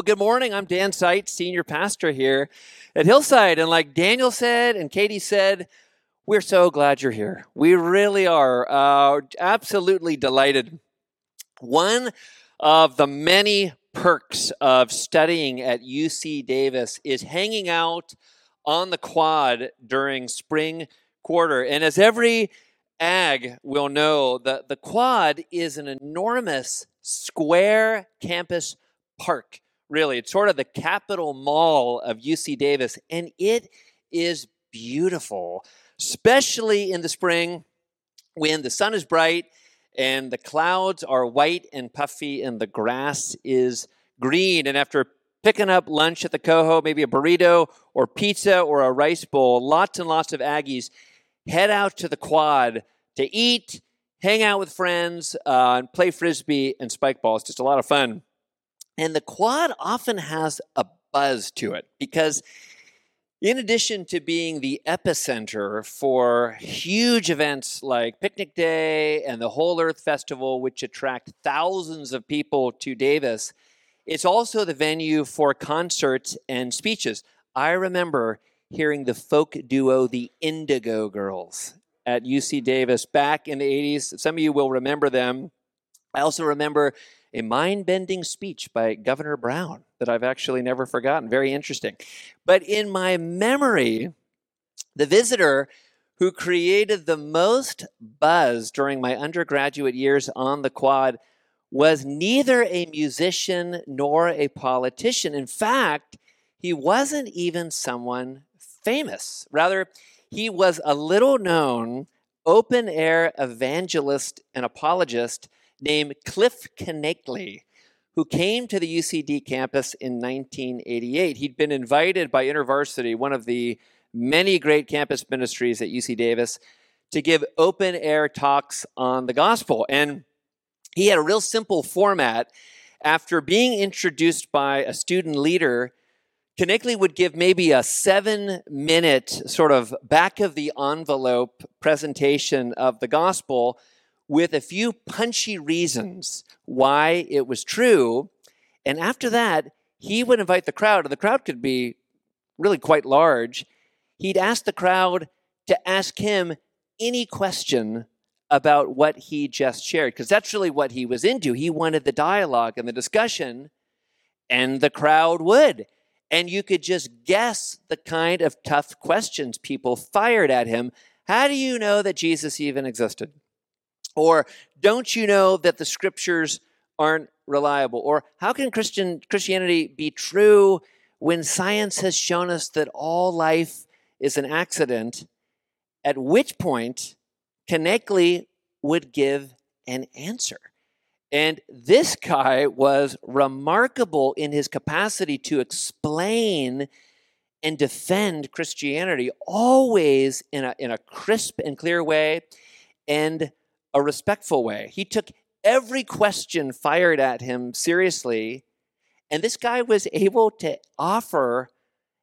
Well, good morning. I'm Dan Seitz, senior pastor here at Hillside. And like Daniel said and Katie said, we're so glad you're here. We really are uh, absolutely delighted. One of the many perks of studying at UC Davis is hanging out on the quad during spring quarter. And as every ag will know, the, the quad is an enormous square campus park really. It's sort of the Capitol Mall of UC Davis, and it is beautiful, especially in the spring when the sun is bright and the clouds are white and puffy and the grass is green. And after picking up lunch at the CoHo, maybe a burrito or pizza or a rice bowl, lots and lots of Aggies head out to the quad to eat, hang out with friends, uh, and play frisbee and spike ball. It's just a lot of fun. And the quad often has a buzz to it because, in addition to being the epicenter for huge events like Picnic Day and the Whole Earth Festival, which attract thousands of people to Davis, it's also the venue for concerts and speeches. I remember hearing the folk duo, the Indigo Girls, at UC Davis back in the 80s. Some of you will remember them. I also remember a mind bending speech by Governor Brown that I've actually never forgotten. Very interesting. But in my memory, the visitor who created the most buzz during my undergraduate years on the quad was neither a musician nor a politician. In fact, he wasn't even someone famous. Rather, he was a little known open air evangelist and apologist named Cliff Knechtle, who came to the UCD campus in 1988. He'd been invited by InterVarsity, one of the many great campus ministries at UC Davis, to give open air talks on the gospel. And he had a real simple format. After being introduced by a student leader, Knechtle would give maybe a seven minute sort of back of the envelope presentation of the gospel with a few punchy reasons why it was true. And after that, he would invite the crowd, and the crowd could be really quite large. He'd ask the crowd to ask him any question about what he just shared, because that's really what he was into. He wanted the dialogue and the discussion, and the crowd would. And you could just guess the kind of tough questions people fired at him. How do you know that Jesus even existed? Or don't you know that the scriptures aren't reliable? Or how can Christian Christianity be true when science has shown us that all life is an accident? At which point Knechtle would give an answer. And this guy was remarkable in his capacity to explain and defend Christianity, always in a, in a crisp and clear way. And a respectful way. He took every question fired at him seriously, and this guy was able to offer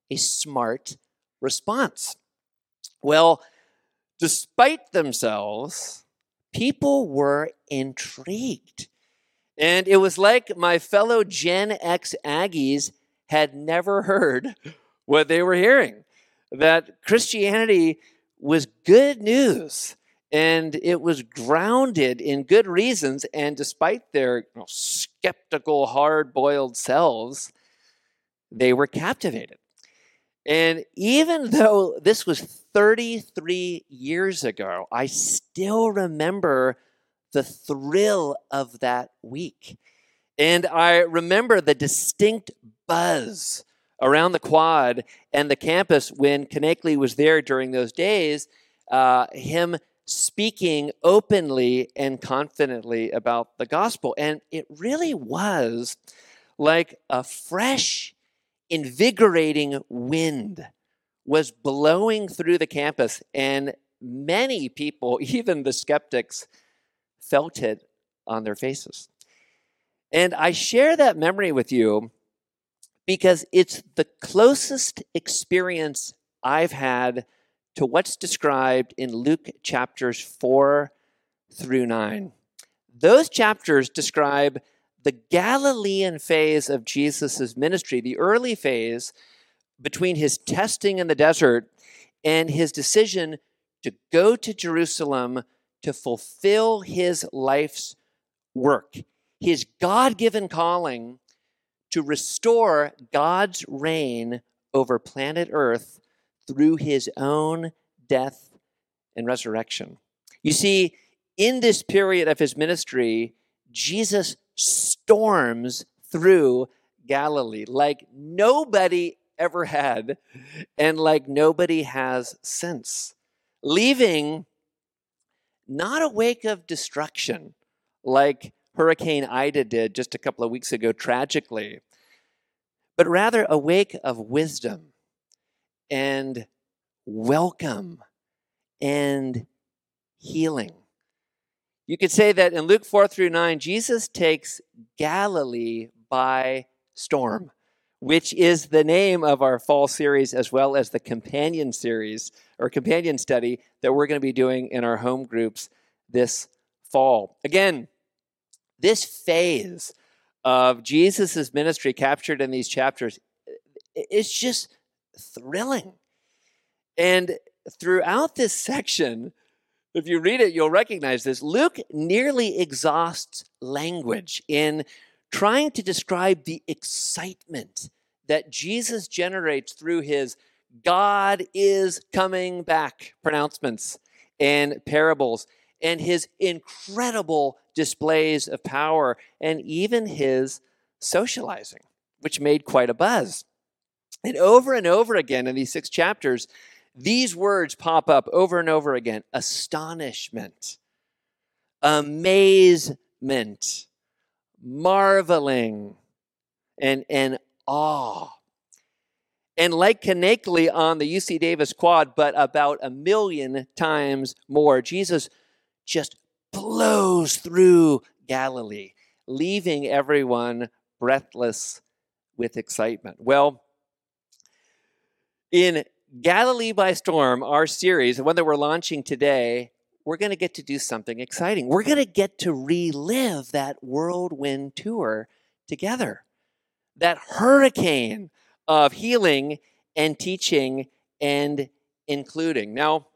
a smart response. Well, despite themselves, people were intrigued. And it was like my fellow Gen X Aggies had never heard what they were hearing that Christianity was good news and it was grounded in good reasons. And despite their you know, skeptical, hard boiled selves, they were captivated. And even though this was 33 years ago, I still remember the thrill of that week. And I remember the distinct buzz around the quad and the campus when Knechtle was there during those days. Uh, him speaking openly and confidently about the gospel. And it really was like a fresh, invigorating wind was blowing through the campus. And many people, even the skeptics, felt it on their faces. And I share that memory with you because it's the closest experience I've had to what's described in Luke chapters 4 through 9. Those chapters describe the Galilean phase of Jesus' ministry, the early phase between his testing in the desert and his decision to go to Jerusalem to fulfill his life's work, his God given calling to restore God's reign over planet Earth through his own death and resurrection. You see, in this period of his ministry, Jesus storms through Galilee like nobody ever had and like nobody has since, leaving not a wake of destruction like Hurricane Ida did just a couple of weeks ago tragically, but rather a wake of wisdom and welcome and healing. You could say that in Luke 4 through 9, Jesus takes Galilee by storm, which is the name of our fall series as well as the companion series or companion study that we're going to be doing in our home groups this fall. Again, this phase of Jesus' ministry captured in these chapters it's just thrilling. And throughout this section, if you read it, you'll recognize this. Luke nearly exhausts language in trying to describe the excitement that Jesus generates through his God is coming back pronouncements and parables, and his incredible displays of power, and even his socializing, which made quite a buzz. And over and over again in these six chapters, these words pop up over and over again astonishment, amazement, marveling, and, and awe. And like Knechtle on the UC Davis quad, but about a million times more, Jesus just blows through Galilee, leaving everyone breathless with excitement. Well, in Galilee by Storm, our series, the one that we're launching today, we're going to get to do something exciting. We're going to get to relive that whirlwind tour together. That hurricane of healing and teaching and including. Now,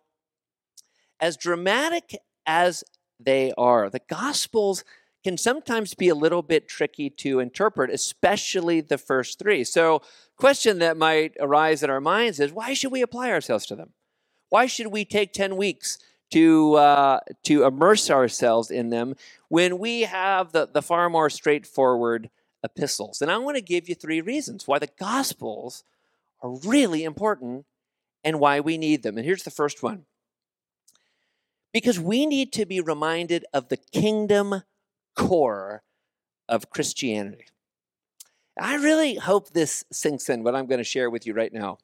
as dramatic as they are, the Gospels can sometimes be a little bit tricky to interpret, especially the first three. So, question that might arise in our minds is why should we apply ourselves to them? Why should we take 10 weeks to, uh, to immerse ourselves in them when we have the, the far more straightforward epistles? And I want to give you three reasons why the Gospels are really important and why we need them. And here's the first one because we need to be reminded of the kingdom core of Christianity. I really hope this sinks in what I'm going to share with you right now.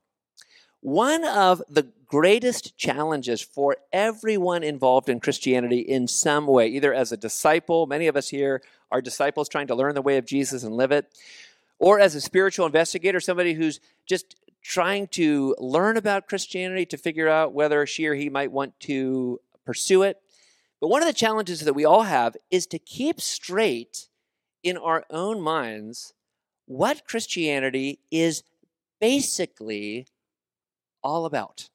One of the greatest challenges for everyone involved in Christianity in some way, either as a disciple, many of us here are disciples trying to learn the way of Jesus and live it, or as a spiritual investigator, somebody who's just trying to learn about Christianity to figure out whether she or he might want to pursue it. But one of the challenges that we all have is to keep straight in our own minds what Christianity is basically all about.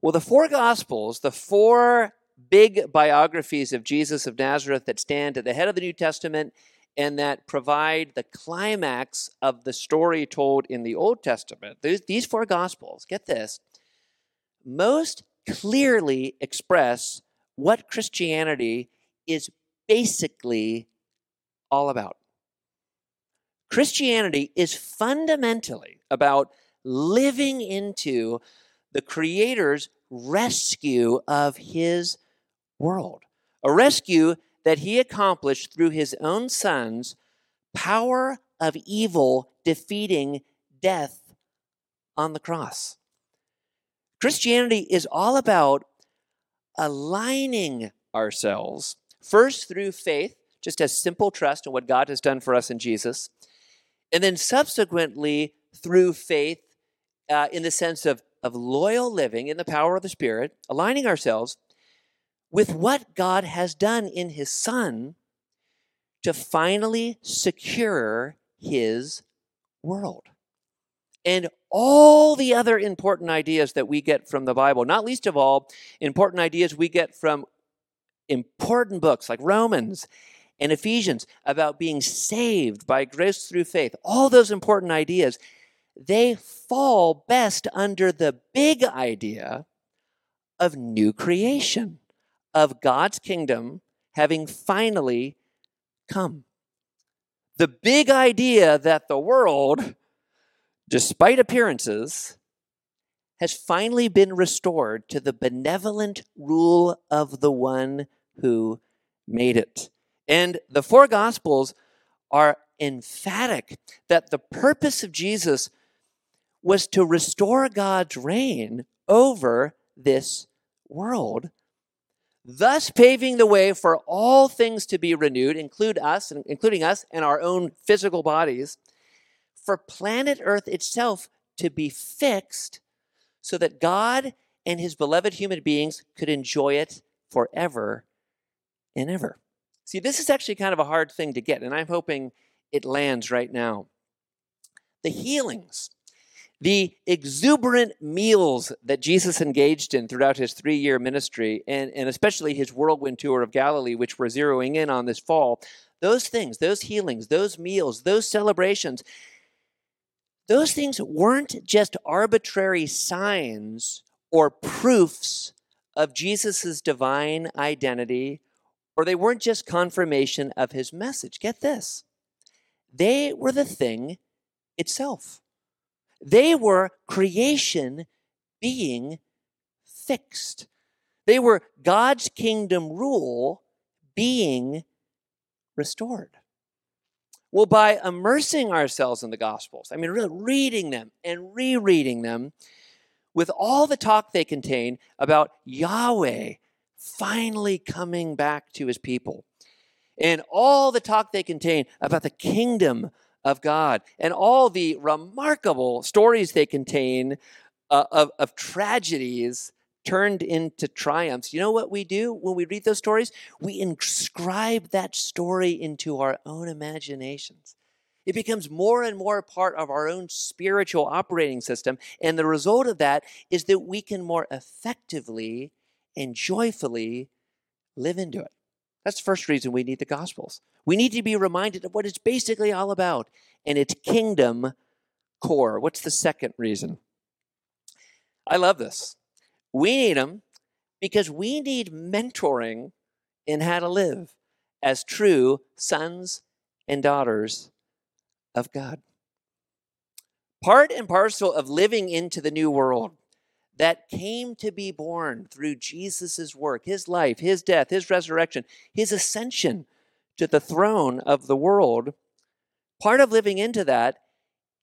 Well, the four Gospels, the four big biographies of Jesus of Nazareth that stand at the head of the New Testament and that provide the climax of the story told in the Old Testament, these four Gospels, get this, most clearly express what Christianity is basically all about. Christianity is fundamentally about living into the Creator's rescue of His world, a rescue that He accomplished through His own Son's power of evil defeating death on the cross. Christianity is all about aligning ourselves first through faith, just as simple trust in what God has done for us in Jesus, and then subsequently through faith uh, in the sense of, of loyal living in the power of the Spirit, aligning ourselves with what God has done in His Son to finally secure his world. And all the other important ideas that we get from the Bible, not least of all, important ideas we get from important books like Romans and Ephesians about being saved by grace through faith, all those important ideas, they fall best under the big idea of new creation, of God's kingdom having finally come. The big idea that the world, despite appearances, has finally been restored to the benevolent rule of the one who made it. And the four Gospels are emphatic that the purpose of Jesus was to restore God's reign over this world, thus paving the way for all things to be renewed, include us, including us and our own physical bodies, for planet Earth itself to be fixed so that God and his beloved human beings could enjoy it forever and ever. See, this is actually kind of a hard thing to get, and I'm hoping it lands right now. The healings, the exuberant meals that Jesus engaged in throughout his three year ministry, and, and especially his whirlwind tour of Galilee, which we're zeroing in on this fall, those things, those healings, those meals, those celebrations, those things weren't just arbitrary signs or proofs of Jesus' divine identity or they weren't just confirmation of his message. Get this they were the thing itself, they were creation being fixed. They were God's kingdom rule being restored. Well, by immersing ourselves in the Gospels, I mean, really reading them and rereading them, with all the talk they contain about Yahweh finally coming back to his people. And all the talk they contain about the kingdom of God and all the remarkable stories they contain uh, of, of tragedies turned into triumphs. You know what we do when we read those stories? We inscribe that story into our own imaginations. It becomes more and more part of our own spiritual operating system. And the result of that is that we can more effectively and joyfully live into it. That's the first reason we need the Gospels. We need to be reminded of what it's basically all about and its kingdom core. What's the second reason? I love this. We need them because we need mentoring in how to live as true sons and daughters of God. Part and parcel of living into the new world that came to be born through Jesus' work, his life, his death, his resurrection, his ascension to the throne of the world, part of living into that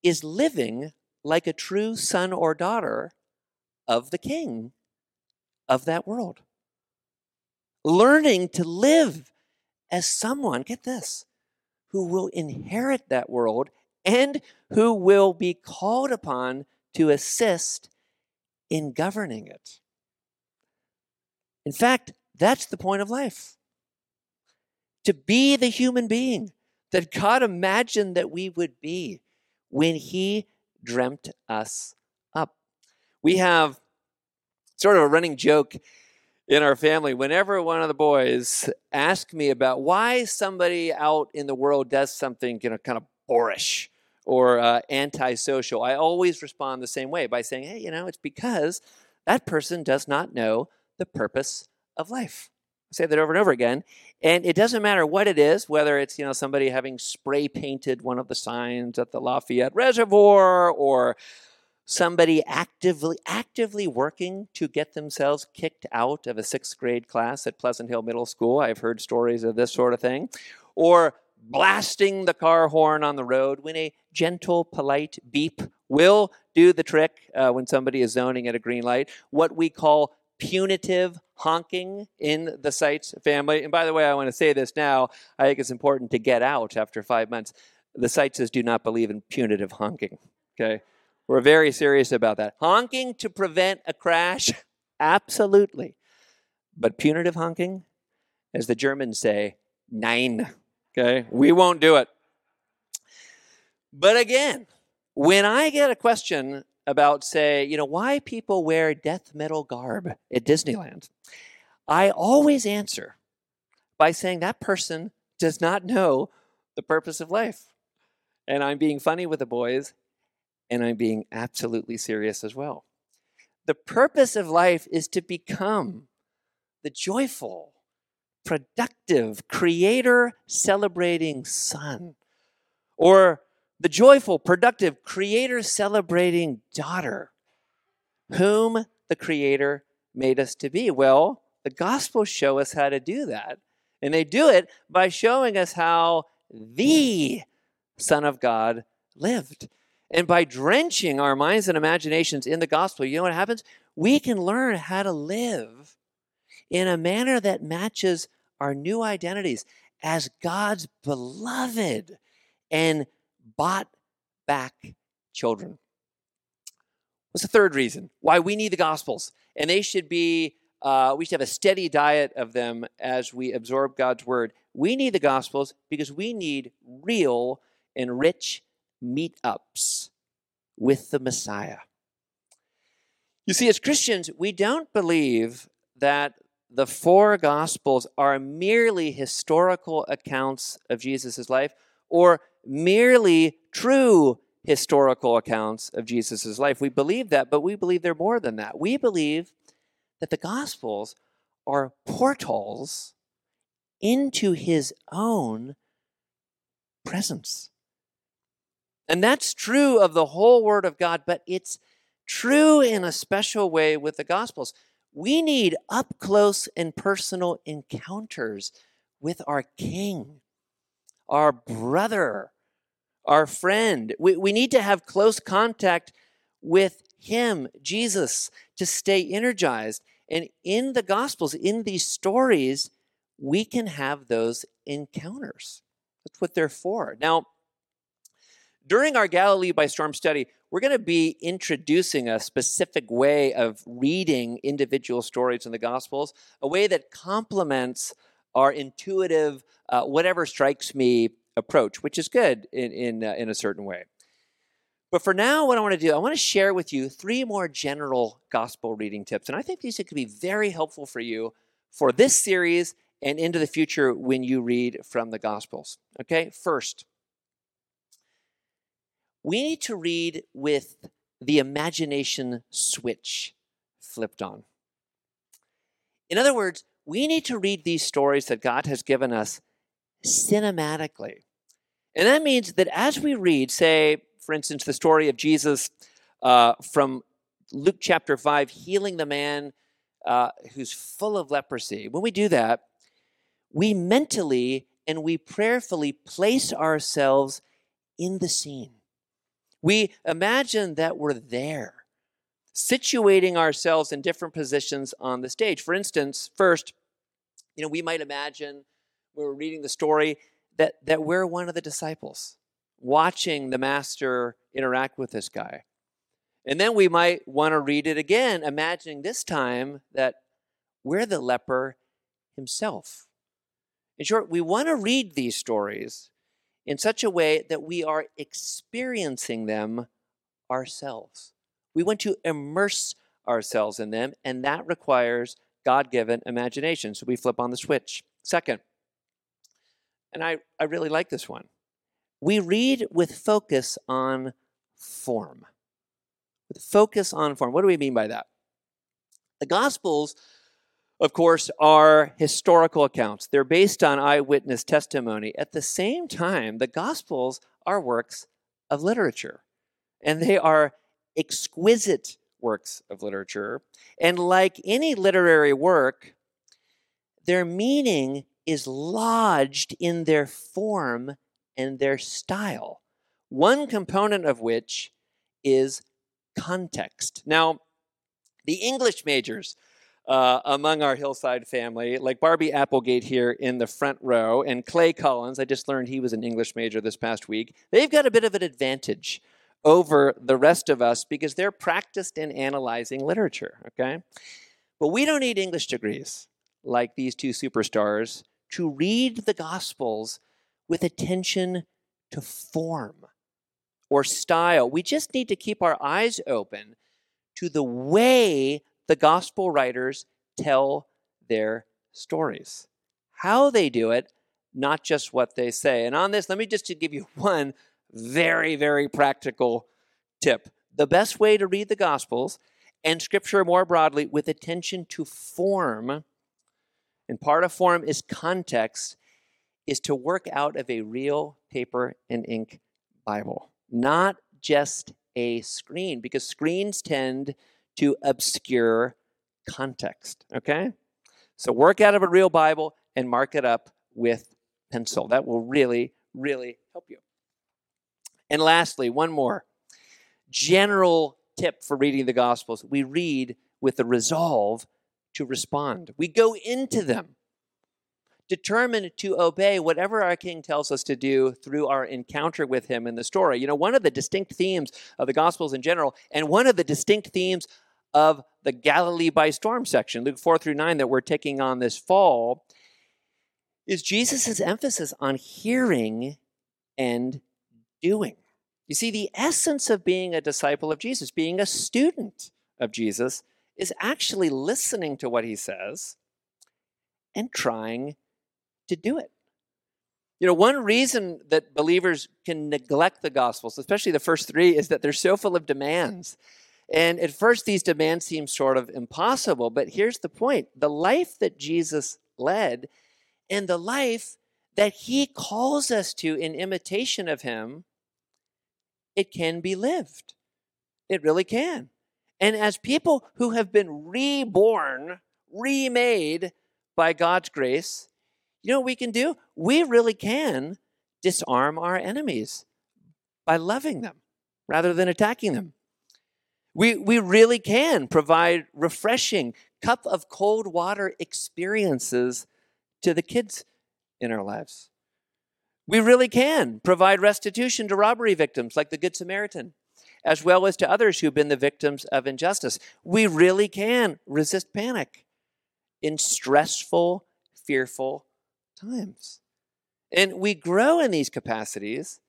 is living like a true son or daughter of the king of that world. Learning to live as someone, get this, who will inherit that world and who will be called upon to assist in governing it. In fact, that's the point of life to be the human being that God imagined that we would be when He dreamt us up. We have sort of a running joke in our family whenever one of the boys asks me about why somebody out in the world does something you know kind of boorish or uh, antisocial, I always respond the same way by saying, hey, you know, it's because that person does not know the purpose of life. I say that over and over again. And it doesn't matter what it is, whether it's, you know, somebody having spray painted one of the signs at the Lafayette Reservoir or somebody actively actively working to get themselves kicked out of a sixth grade class at Pleasant Hill Middle School. I've heard stories of this sort of thing. Or blasting the car horn on the road when a gentle, polite beep will do the trick uh, when somebody is zoning at a green light. What we call punitive honking in the Seitz family. And by the way, I want to say this now. I think it's important to get out after five months. The Seitzes do not believe in punitive honking. Okay? We're very serious about that. Honking to prevent a crash? Absolutely. But punitive honking, as the Germans say, nein. Okay? We won't do it. But again, when I get a question about, say, you know, why people wear death metal garb at Disneyland, I always answer by saying that person does not know the purpose of life. And I'm being funny with the boys, and I'm being absolutely serious as well. The purpose of life is to become the joyful, productive, creator celebrating son, or the joyful, productive, creator celebrating daughter, whom the creator made us to be. Well, the gospels show us how to do that. And they do it by showing us how the Son of God lived. And by drenching our minds and imaginations in the gospel, you know what happens? We can learn how to live in a manner that matches our new identities as God's beloved and bought back children. What's the third reason why we need the Gospels? And they should be, uh, we should have a steady diet of them as we absorb God's Word. We need the Gospels because we need real and rich meetups with the Messiah. You see, as Christians, we don't believe that the four Gospels are merely historical accounts of Jesus' life or merely true historical accounts of Jesus' life. We believe that, but we believe they're more than that. We believe that the Gospels are portals into his own presence. And that's true of the whole Word of God, but it's true in a special way with the Gospels. We need up close and personal encounters with our King, our brother, our friend. We, we need to have close contact with Him, Jesus, to stay energized. And in the Gospels, in these stories, we can have those encounters. That's what they're for. Now, during our Galilee by Storm study, we're going to be introducing a specific way of reading individual stories in the Gospels, a way that complements our intuitive, uh, whatever strikes me approach, which is good in, in, uh, in a certain way. But for now, what I want to do, I want to share with you three more general gospel reading tips. And I think these could be very helpful for you for this series and into the future when you read from the gospels. Okay, first, we need to read with the imagination switch flipped on. In other words, we need to read these stories that God has given us cinematically. And that means that as we read, say, for instance, the story of Jesus uh, from Luke chapter 5, healing the man uh, who's full of leprosy, when we do that, we mentally and we prayerfully place ourselves in the scene. We imagine that we're there, situating ourselves in different positions on the stage. For instance, first, you know, we might imagine when we're reading the story that, that we're one of the disciples, watching the master interact with this guy. And then we might want to read it again, imagining this time that we're the leper himself. In short, we want to read these stories in such a way that we are experiencing them ourselves. We want to immerse ourselves in them, and that requires God given imagination. So we flip on the switch. Second, and I, I really like this one, we read with focus on form. With focus on form. What do we mean by that? The Gospels of course, are historical accounts. They're based on eyewitness testimony. At the same time, the Gospels are works of literature, and they are exquisite works of literature. And like any literary work, their meaning is lodged in their form and their style, one component of which is context. Now, the English majors, uh, among our Hillside family, like Barbie Applegate here in the front row, and Clay Collins. I just learned he was an English major this past week. They've got a bit of an advantage over the rest of us because they're practiced in analyzing literature, okay? But we don't need English degrees like these two superstars to read the Gospels with attention to form or style. We just need to keep our eyes open to the way the gospel writers tell their stories. How they do it, not just what they say. And on this, let me just give you one very, very practical tip. The best way to read the gospels and scripture more broadly with attention to form, and part of form is context, is to work out of a real paper and ink Bible, not just a screen, because screens tend to obscure context. Okay? So work out of a real Bible and mark it up with pencil. That will really, really help you. And lastly, one more general tip for reading the Gospels we read with the resolve to respond. We go into them determined to obey whatever our king tells us to do through our encounter with him in the story. You know, one of the distinct themes of the Gospels in general, and one of the distinct themes of the Galilee by storm section, Luke 4 through 9, that we're taking on this fall, is Jesus' emphasis on hearing and doing. You see, the essence of being a disciple of Jesus, being a student of Jesus, is actually listening to what he says and trying to do it. You know, one reason that believers can neglect the Gospels, especially the first three, is that they're so full of demands. And at first, these demands seem sort of impossible. But here's the point the life that Jesus led and the life that he calls us to in imitation of him, it can be lived. It really can. And as people who have been reborn, remade by God's grace, you know what we can do? We really can disarm our enemies by loving them rather than attacking them. Mm. We, we really can provide refreshing cup of cold water experiences to the kids in our lives. We really can provide restitution to robbery victims like the Good Samaritan, as well as to others who've been the victims of injustice. We really can resist panic in stressful, fearful times. And we grow in these capacities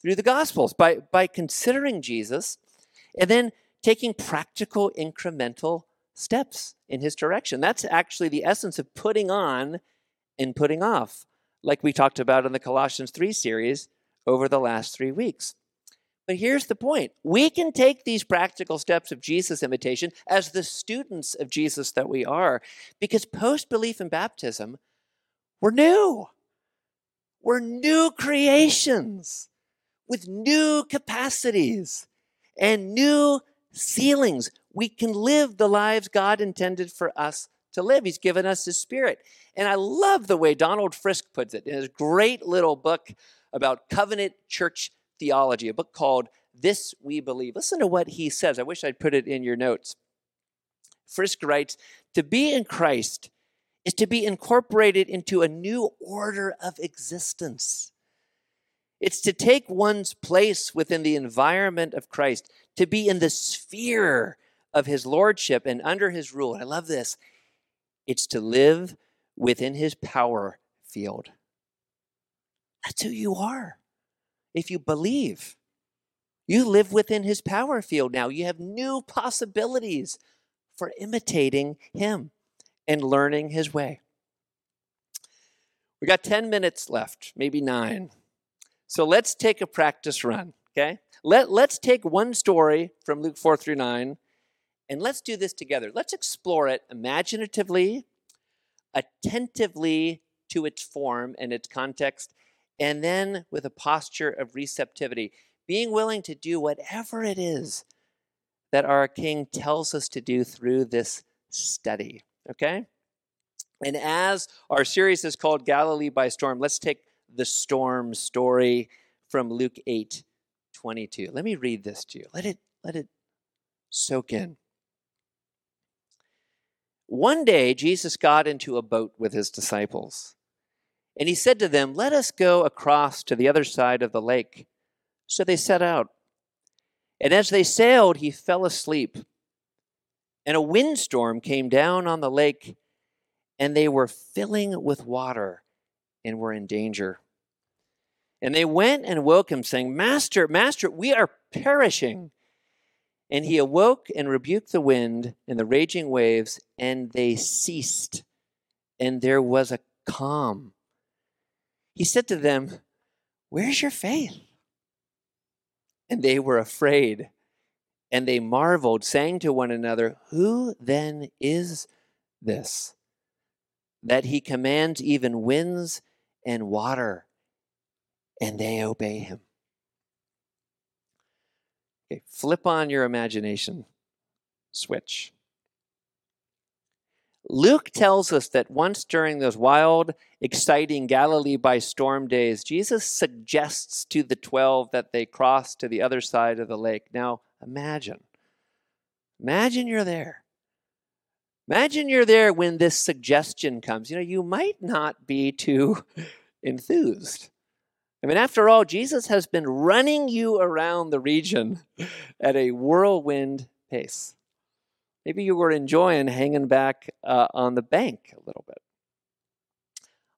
through the Gospels by, by considering Jesus and then taking practical, incremental steps in his direction. That's actually the essence of putting on and putting off, like we talked about in the Colossians 3 series over the last three weeks. But here's the point we can take these practical steps of Jesus imitation as the students of Jesus that we are, because post belief in baptism, we're new. We're new creations with new capacities and new ceilings. We can live the lives God intended for us to live. He's given us His Spirit. And I love the way Donald Frisk puts it in his great little book about covenant church theology, a book called This We Believe. Listen to what he says. I wish I'd put it in your notes. Frisk writes To be in Christ is to be incorporated into a new order of existence. It's to take one's place within the environment of Christ, to be in the sphere of his lordship and under his rule. I love this. It's to live within his power field. That's who you are. If you believe, you live within his power field now. You have new possibilities for imitating him and learning his way. We got 10 minutes left, maybe nine. So let's take a practice run, okay? Let, let's take one story from Luke 4 through 9 and let's do this together. Let's explore it imaginatively, attentively to its form and its context, and then with a posture of receptivity, being willing to do whatever it is that our King tells us to do through this study. Okay? And as our series is called Galilee by Storm, let's take the storm story from Luke 8 22. Let me read this to you. Let it, let it soak in. One day, Jesus got into a boat with his disciples, and he said to them, Let us go across to the other side of the lake. So they set out. And as they sailed, he fell asleep. And a windstorm came down on the lake, and they were filling with water and were in danger. And they went and woke him, saying, Master, Master, we are perishing. And he awoke and rebuked the wind and the raging waves, and they ceased, and there was a calm. He said to them, Where's your faith? And they were afraid, and they marveled, saying to one another, Who then is this? That he commands even winds and water, and they obey him. Okay, flip on your imagination switch. Luke tells us that once during those wild, exciting Galilee by storm days, Jesus suggests to the 12 that they cross to the other side of the lake. Now, imagine. Imagine you're there. Imagine you're there when this suggestion comes. You know, you might not be too enthused. I mean, after all, Jesus has been running you around the region at a whirlwind pace. Maybe you were enjoying hanging back uh, on the bank a little bit.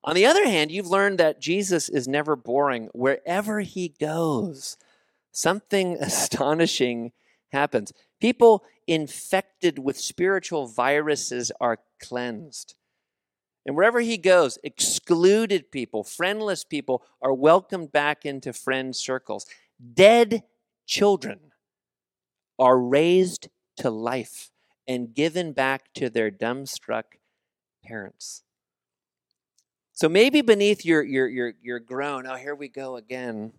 On the other hand, you've learned that Jesus is never boring. Wherever he goes, something astonishing happens. People infected with spiritual viruses are cleansed. And wherever he goes, excluded people, friendless people are welcomed back into friend circles. Dead children are raised to life and given back to their dumbstruck parents. So maybe beneath your, your, your, your groan, oh, here we go again,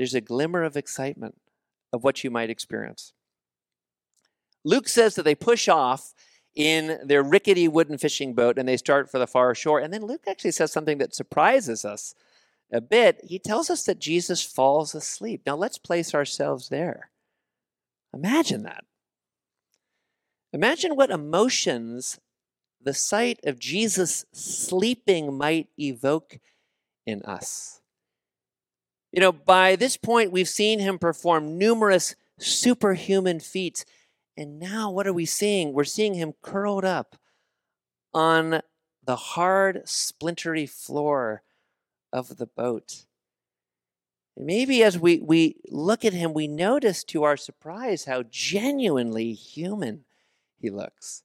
there's a glimmer of excitement of what you might experience. Luke says that they push off in their rickety wooden fishing boat and they start for the far shore. And then Luke actually says something that surprises us a bit. He tells us that Jesus falls asleep. Now let's place ourselves there. Imagine that. Imagine what emotions the sight of Jesus sleeping might evoke in us. You know, by this point, we've seen him perform numerous superhuman feats and now what are we seeing? We're seeing him curled up on the hard, splintery floor of the boat. And maybe as we, we look at him, we notice to our surprise how genuinely human he looks,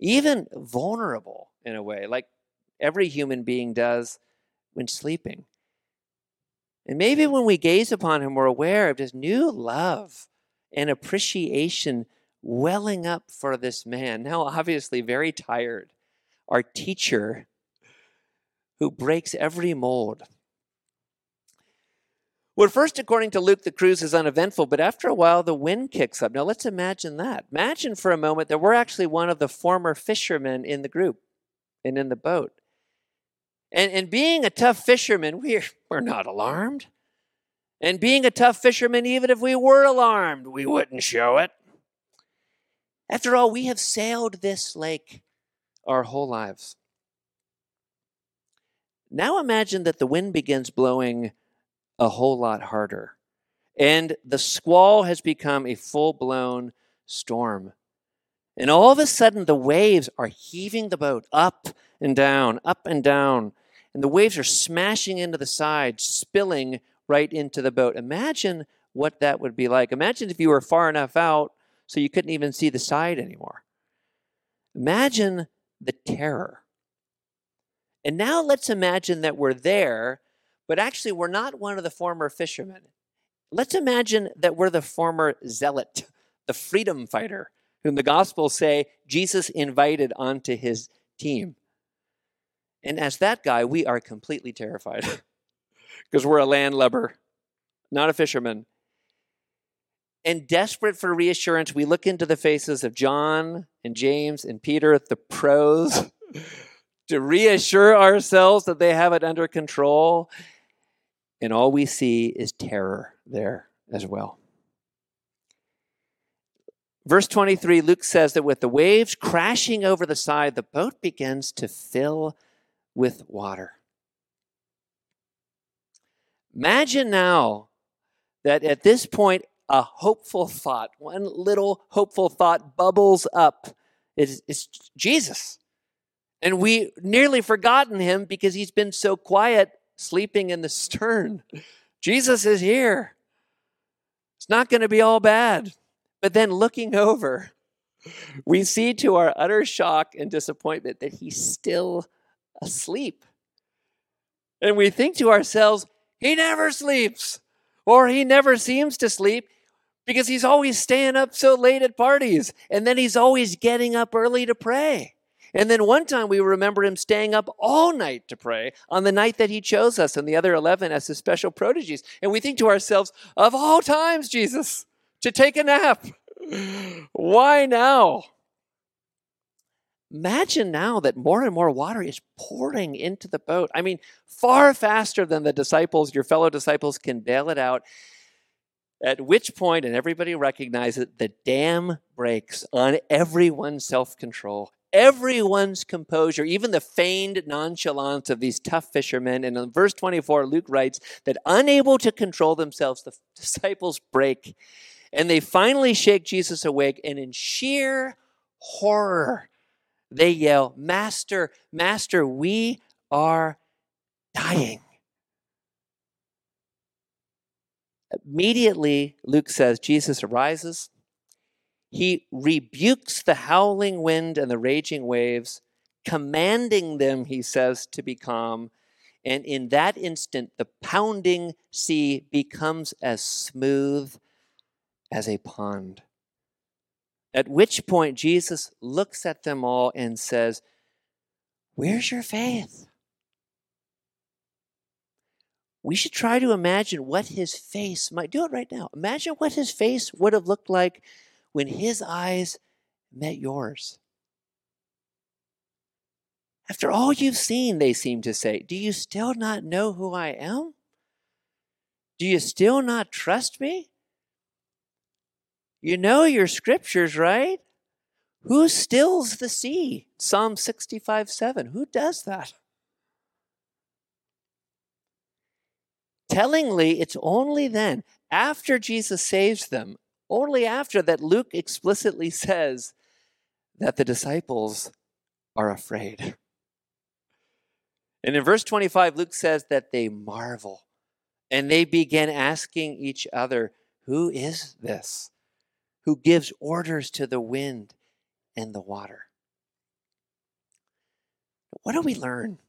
even vulnerable in a way, like every human being does when sleeping. And maybe when we gaze upon him, we're aware of this new love and appreciation welling up for this man, now obviously very tired, our teacher who breaks every mold. Well, first, according to Luke, the cruise is uneventful, but after a while, the wind kicks up. Now, let's imagine that. Imagine for a moment that we're actually one of the former fishermen in the group and in the boat. And, and being a tough fisherman, we're, we're not alarmed. And being a tough fisherman, even if we were alarmed, we wouldn't show it. After all, we have sailed this lake our whole lives. Now imagine that the wind begins blowing a whole lot harder, and the squall has become a full blown storm. And all of a sudden, the waves are heaving the boat up and down, up and down. And the waves are smashing into the side, spilling right into the boat. Imagine what that would be like. Imagine if you were far enough out so you couldn't even see the side anymore. Imagine the terror. And now let's imagine that we're there, but actually we're not one of the former fishermen. Let's imagine that we're the former zealot, the freedom fighter, whom the Gospels say Jesus invited onto his team. And as that guy, we are completely terrified because we're a landlubber, not a fisherman. And desperate for reassurance, we look into the faces of John and James and Peter, the pros, to reassure ourselves that they have it under control. And all we see is terror there as well. Verse 23, Luke says that with the waves crashing over the side, the boat begins to fill with water. Imagine now that at this point, a hopeful thought, one little hopeful thought bubbles up. It's, it's Jesus. And we nearly forgotten him because he's been so quiet sleeping in the stern. Jesus is here. It's not going to be all bad. But then looking over, we see to our utter shock and disappointment that he's still asleep. And we think to ourselves, he never sleeps, or he never seems to sleep because he's always staying up so late at parties, and then he's always getting up early to pray. And then one time we remember him staying up all night to pray on the night that he chose us and the other 11 as his special proteges. And we think to ourselves, of all times, Jesus, to take a nap, why now? Imagine now that more and more water is pouring into the boat. I mean, far faster than the disciples, your fellow disciples, can bail it out. At which point, and everybody recognizes it, the dam breaks on everyone's self control, everyone's composure, even the feigned nonchalance of these tough fishermen. And in verse 24, Luke writes that unable to control themselves, the disciples break and they finally shake Jesus awake, and in sheer horror, they yell, Master, Master, we are dying. Immediately, Luke says, Jesus arises. He rebukes the howling wind and the raging waves, commanding them, he says, to be calm. And in that instant, the pounding sea becomes as smooth as a pond. At which point, Jesus looks at them all and says, Where's your faith? We should try to imagine what his face might do it right now. Imagine what his face would have looked like when his eyes met yours. After all you've seen, they seem to say, do you still not know who I am? Do you still not trust me? You know your scriptures, right? Who stills the sea? Psalm 65 7. Who does that? Tellingly, it's only then, after Jesus saves them, only after that Luke explicitly says that the disciples are afraid. And in verse 25, Luke says that they marvel and they begin asking each other, Who is this? Who gives orders to the wind and the water. What do we learn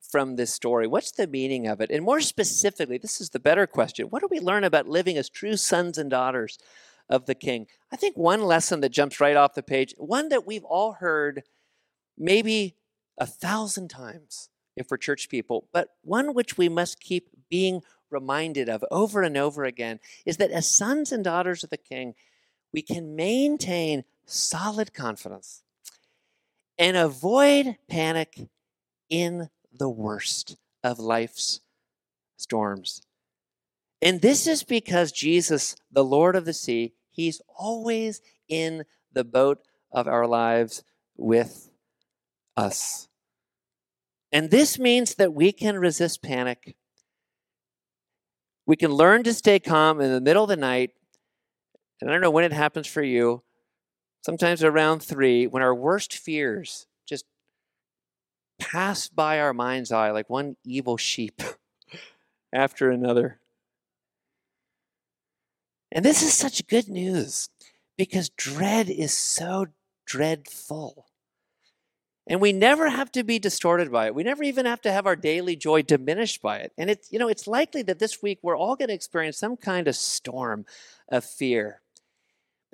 from this story? What's the meaning of it? And more specifically, this is the better question what do we learn about living as true sons and daughters of the King? I think one lesson that jumps right off the page, one that we've all heard maybe a thousand times if we're church people, but one which we must keep being reminded of over and over again, is that as sons and daughters of the King, we can maintain solid confidence and avoid panic in the worst of life's storms. And this is because Jesus, the Lord of the sea, he's always in the boat of our lives with us. And this means that we can resist panic. We can learn to stay calm in the middle of the night and I don't know when it happens for you, sometimes around three, when our worst fears just pass by our mind's eye like one evil sheep after another. And this is such good news because dread is so dreadful. And we never have to be distorted by it. We never even have to have our daily joy diminished by it. And it's, you know, it's likely that this week we're all going to experience some kind of storm of fear.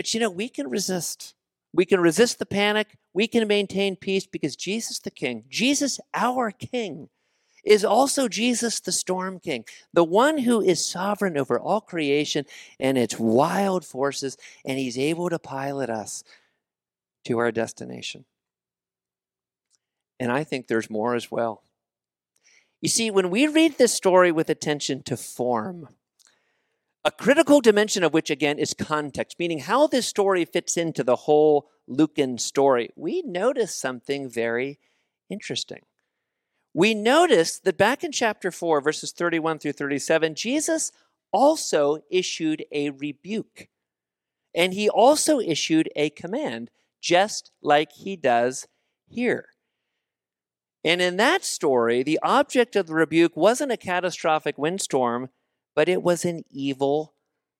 But you know, we can resist. We can resist the panic. We can maintain peace because Jesus the King, Jesus our King, is also Jesus the Storm King, the one who is sovereign over all creation and its wild forces, and he's able to pilot us to our destination. And I think there's more as well. You see, when we read this story with attention to form, a critical dimension of which, again, is context, meaning how this story fits into the whole Lucan story. We notice something very interesting. We notice that back in chapter 4, verses 31 through 37, Jesus also issued a rebuke. And he also issued a command, just like he does here. And in that story, the object of the rebuke wasn't a catastrophic windstorm, but it was an evil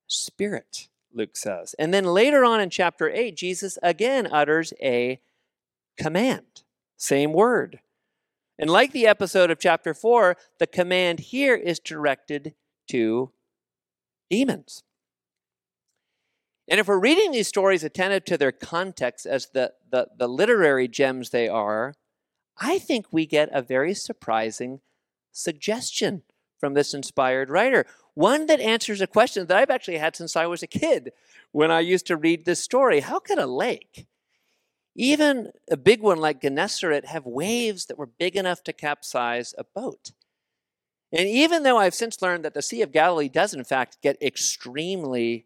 spirit, Luke says. And then later on in chapter 8, Jesus again utters a command, same word. And like the episode of chapter 4, the command here is directed to demons. And if we're reading these stories attentive to their context as the, the, the literary gems they are, I think we get a very surprising suggestion from this inspired writer. One that answers a question that I've actually had since I was a kid when I used to read this story. How could a lake, even a big one like Gennesaret, have waves that were big enough to capsize a boat? And even though I've since learned that the Sea of Galilee does, in fact, get extremely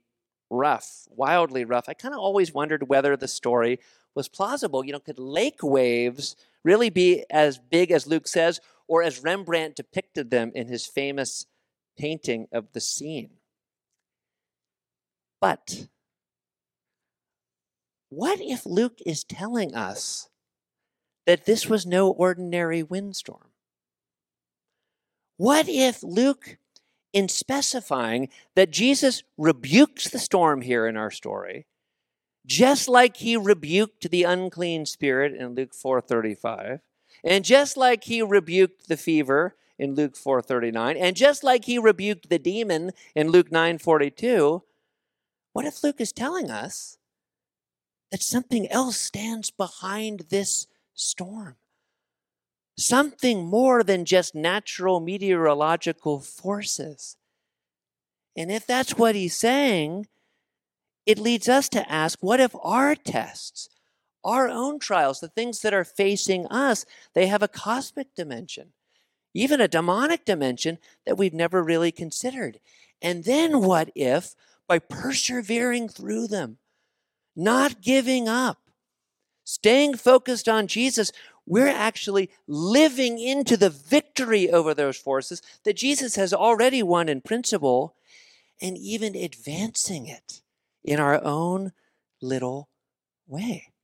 rough, wildly rough, I kind of always wondered whether the story was plausible. You know, could lake waves really be as big as Luke says, or as Rembrandt depicted them in his famous painting of the scene. But what if Luke is telling us that this was no ordinary windstorm? What if Luke, in specifying that Jesus rebukes the storm here in our story, just like he rebuked the unclean spirit in Luke 4:35, and just like he rebuked the fever in Luke 4:39, and just like he rebuked the demon in Luke 9:42, what if Luke is telling us that something else stands behind this storm? Something more than just natural meteorological forces. And if that's what he's saying, it leads us to ask what if our tests, our own trials, the things that are facing us, they have a cosmic dimension, even a demonic dimension that we've never really considered? And then what if, by persevering through them, not giving up, staying focused on Jesus, we're actually living into the victory over those forces that Jesus has already won in principle and even advancing it in our own little way.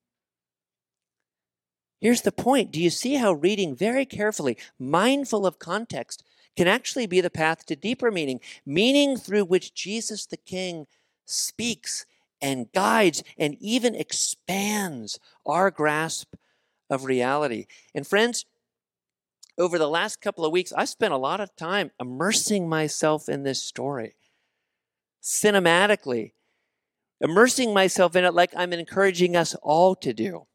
Here's the point. Do you see how reading very carefully, mindful of context, can actually be the path to deeper meaning? Meaning through which Jesus the King speaks and guides and even expands our grasp of reality. And friends, over the last couple of weeks, I spent a lot of time immersing myself in this story cinematically immersing myself in it like I'm encouraging us all to do.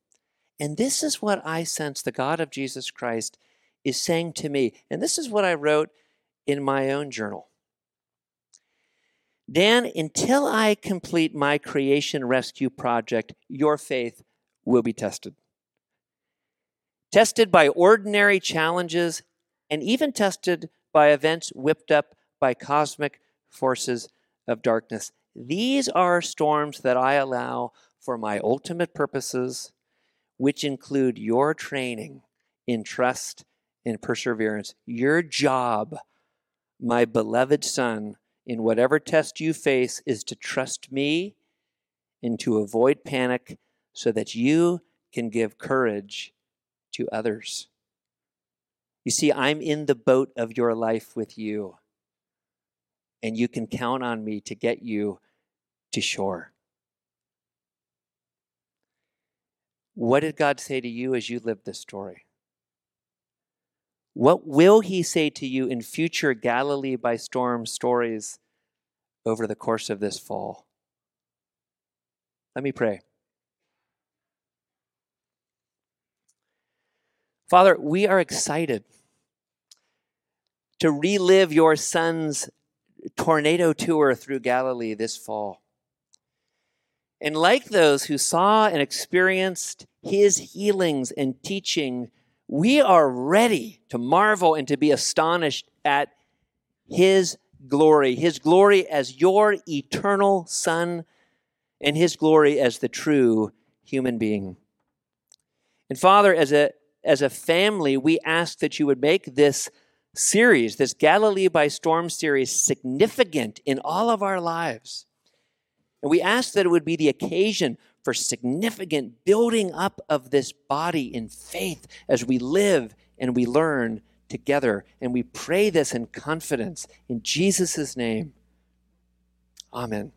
And this is what I sense the God of Jesus Christ is saying to me. And this is what I wrote in my own journal. Dan, until I complete my creation rescue project, your faith will be tested. Tested by ordinary challenges and even tested by events whipped up by cosmic forces of darkness. These are storms that I allow for my ultimate purposes, which include your training in trust and perseverance. Your job, my beloved son, in whatever test you face, is to trust me and to avoid panic so that you can give courage to others. You see, I'm in the boat of your life with you, and you can count on me to get you to shore. What did God say to you as you lived this story? What will He say to you in future Galilee by storm stories over the course of this fall? Let me pray. Father, we are excited to relive your son's tornado tour through Galilee this fall. And like those who saw and experienced his healings and teaching, we are ready to marvel and to be astonished at his glory, his glory as your eternal Son, and his glory as the true human being. And Father, as a, as a family, we ask that you would make this series, this Galilee by Storm series, significant in all of our lives. And we ask that it would be the occasion for significant building up of this body in faith as we live and we learn together. And we pray this in confidence in Jesus' name. Amen.